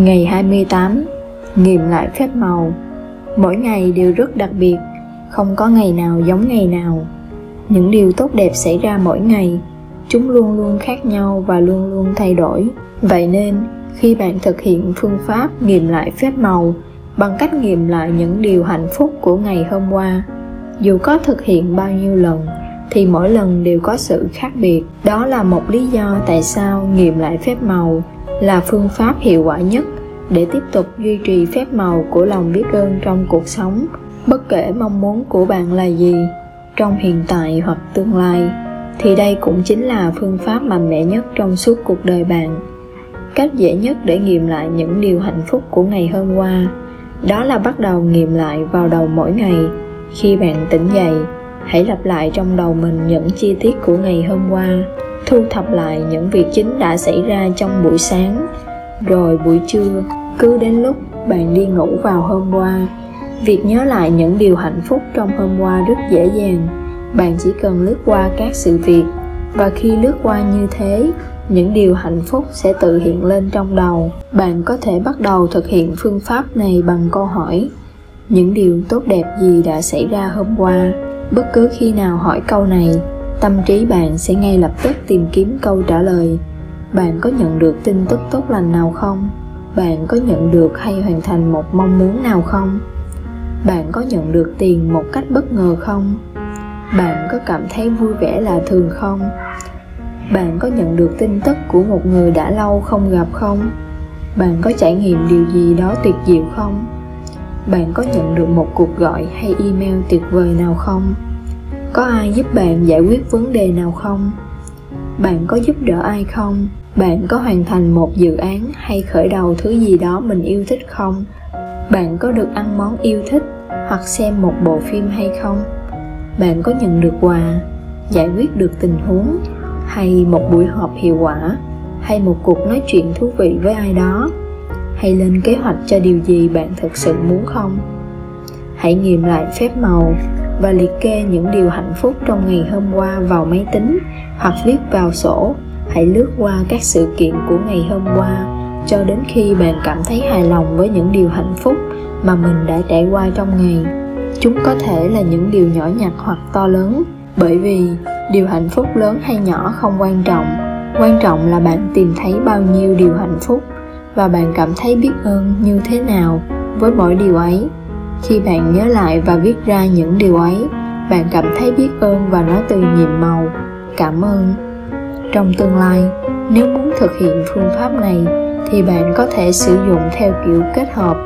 Ngày 28 Nghiệm lại phép màu. Mỗi ngày đều rất đặc biệt, Không có ngày nào giống ngày nào. Những điều tốt đẹp xảy ra mỗi ngày, Chúng luôn luôn khác nhau và luôn luôn thay đổi. Vậy nên, khi bạn thực hiện phương pháp nghiệm lại phép màu bằng cách nghiệm lại những điều hạnh phúc của ngày hôm qua, dù có thực hiện bao nhiêu lần thì mỗi lần đều có sự khác biệt. Đó là một lý do tại sao nghiệm lại phép màu là phương pháp hiệu quả nhất để tiếp tục duy trì phép màu của lòng biết ơn trong cuộc sống. Bất kể mong muốn của bạn là gì trong hiện tại hoặc tương lai, thì đây cũng chính là phương pháp mạnh mẽ nhất trong suốt cuộc đời bạn. Cách dễ nhất để nghiệm lại những điều hạnh phúc của ngày hôm qua, đó là bắt đầu nghiệm lại vào đầu mỗi ngày khi bạn tỉnh dậy hãy lặp lại trong đầu mình những chi tiết của ngày hôm qua. Thu thập lại những việc chính đã xảy ra trong buổi sáng. Rồi buổi trưa, cứ đến lúc bạn đi ngủ vào hôm qua, việc nhớ lại những điều hạnh phúc trong hôm qua rất dễ dàng. Bạn chỉ cần lướt qua các sự việc, và khi lướt qua như thế, những điều hạnh phúc sẽ tự hiện lên trong đầu. Bạn có thể bắt đầu thực hiện phương pháp này bằng câu hỏi, những điều tốt đẹp gì đã xảy ra hôm qua? Bất cứ khi nào hỏi câu này, tâm trí bạn sẽ ngay lập tức tìm kiếm câu trả lời. Bạn có nhận được tin tức tốt lành nào không? Bạn có nhận được hay hoàn thành một mong muốn nào không? Bạn có nhận được tiền một cách bất ngờ không? Bạn có cảm thấy vui vẻ là thường không? Bạn có nhận được tin tức của một người đã lâu không gặp không? Bạn có trải nghiệm điều gì đó tuyệt diệu không? Bạn có nhận được một cuộc gọi hay email tuyệt vời nào không? Có ai giúp bạn giải quyết vấn đề nào không? Bạn có giúp đỡ ai không? Bạn có hoàn thành một dự án hay khởi đầu thứ gì đó mình yêu thích không? Bạn có được ăn món yêu thích hoặc xem một bộ phim hay không? Bạn có nhận được quà, giải quyết được tình huống hay một buổi họp hiệu quả hay một cuộc nói chuyện thú vị với ai đó? Hay lên kế hoạch cho điều gì bạn thực sự muốn không? Hãy nghiệm lại phép màu và liệt kê những điều hạnh phúc trong ngày hôm qua vào máy tính hoặc viết vào sổ. Hãy lướt qua các sự kiện của ngày hôm qua cho đến khi bạn cảm thấy hài lòng với những điều hạnh phúc mà mình đã trải qua trong ngày. Chúng có thể là những điều nhỏ nhặt hoặc to lớn, bởi vì điều hạnh phúc lớn hay nhỏ không quan trọng. Quan trọng là bạn tìm thấy bao nhiêu điều hạnh phúc và bạn cảm thấy biết ơn như thế nào với mỗi điều ấy. Khi bạn nhớ lại và viết ra những điều ấy, bạn cảm thấy biết ơn và nói từ nhiệm màu, cảm ơn. Trong tương lai, nếu muốn thực hiện phương pháp này, thì bạn có thể sử dụng theo kiểu kết hợp,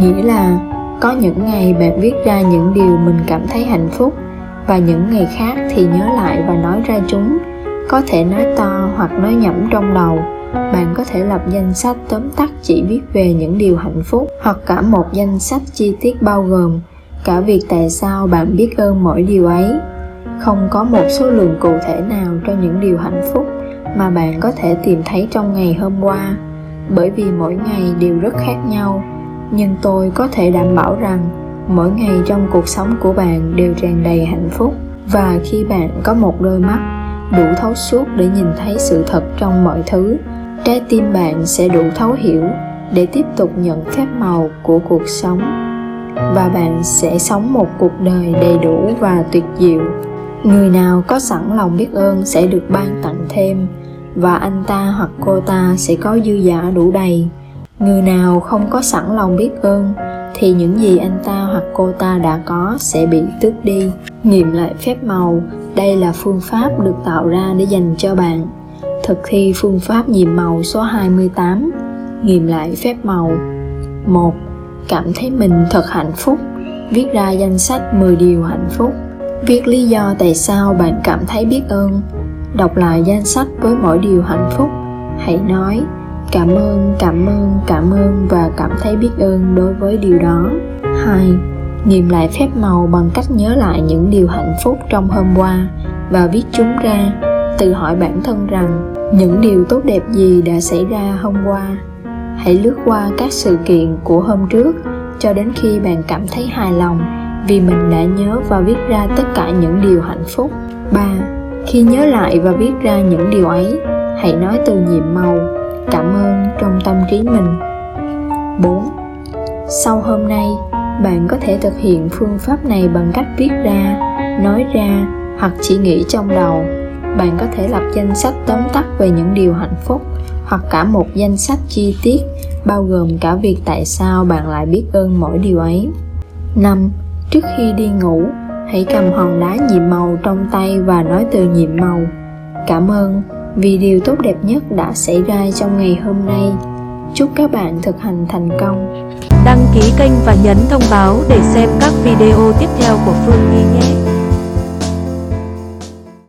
nghĩa là có những ngày bạn viết ra những điều mình cảm thấy hạnh phúc và những ngày khác thì nhớ lại và nói ra chúng, có thể nói to hoặc nói nhẩm trong đầu bạn có thể lập danh sách tóm tắt chỉ viết về những điều hạnh phúc hoặc cả một danh sách chi tiết bao gồm cả việc tại sao bạn biết ơn mỗi điều ấy. Không có một số lượng cụ thể nào cho những điều hạnh phúc mà bạn có thể tìm thấy trong ngày hôm qua, bởi vì mỗi ngày đều rất khác nhau. Nhưng tôi có thể đảm bảo rằng mỗi ngày trong cuộc sống của bạn đều tràn đầy hạnh phúc. Và khi bạn có một đôi mắt đủ thấu suốt để nhìn thấy sự thật trong mọi thứ trái tim bạn sẽ đủ thấu hiểu để tiếp tục nhận phép màu của cuộc sống. Và bạn sẽ sống một cuộc đời đầy đủ và tuyệt diệu. Người nào có sẵn lòng biết ơn sẽ được ban tặng thêm, và anh ta hoặc cô ta sẽ có dư giả đủ đầy. Người nào không có sẵn lòng biết ơn, thì những gì anh ta hoặc cô ta đã có sẽ bị tước đi. Nghiệm lại phép màu, đây là phương pháp được tạo ra để dành cho bạn thực thi phương pháp nhiệm màu số 28 nghiệm lại phép màu. 1. Cảm thấy mình thật hạnh phúc, Viết ra danh sách 10 điều hạnh phúc. Viết lý do tại sao bạn cảm thấy biết ơn, Đọc lại danh sách với mỗi điều hạnh phúc. Hãy nói, cảm ơn cảm ơn cảm ơn và cảm thấy biết ơn đối với điều đó. Hai, nghiệm lại phép màu bằng cách nhớ lại những điều hạnh phúc trong hôm qua và viết chúng ra tự hỏi bản thân rằng những điều tốt đẹp gì đã xảy ra hôm qua hãy lướt qua các sự kiện của hôm trước cho đến khi bạn cảm thấy hài lòng vì mình đã nhớ và viết ra tất cả những điều hạnh phúc 3. Khi nhớ lại và viết ra những điều ấy, hãy nói từ nhiệm màu cảm ơn trong tâm trí mình 4. Sau hôm nay, bạn có thể thực hiện phương pháp này bằng cách viết ra, nói ra hoặc chỉ nghĩ trong đầu. Bạn có thể lập danh sách tóm tắt về những điều hạnh phúc hoặc cả một danh sách chi tiết bao gồm cả việc tại sao bạn lại biết ơn mỗi điều ấy. 5. Trước khi đi ngủ, hãy cầm hòn đá nhiệm màu trong tay và nói từ nhiệm màu. Cảm ơn vì điều tốt đẹp nhất đã xảy ra trong ngày hôm nay. Chúc các bạn thực hành thành công. Đăng ký kênh và nhấn thông báo để xem các video tiếp theo của Phương Nhi nhé.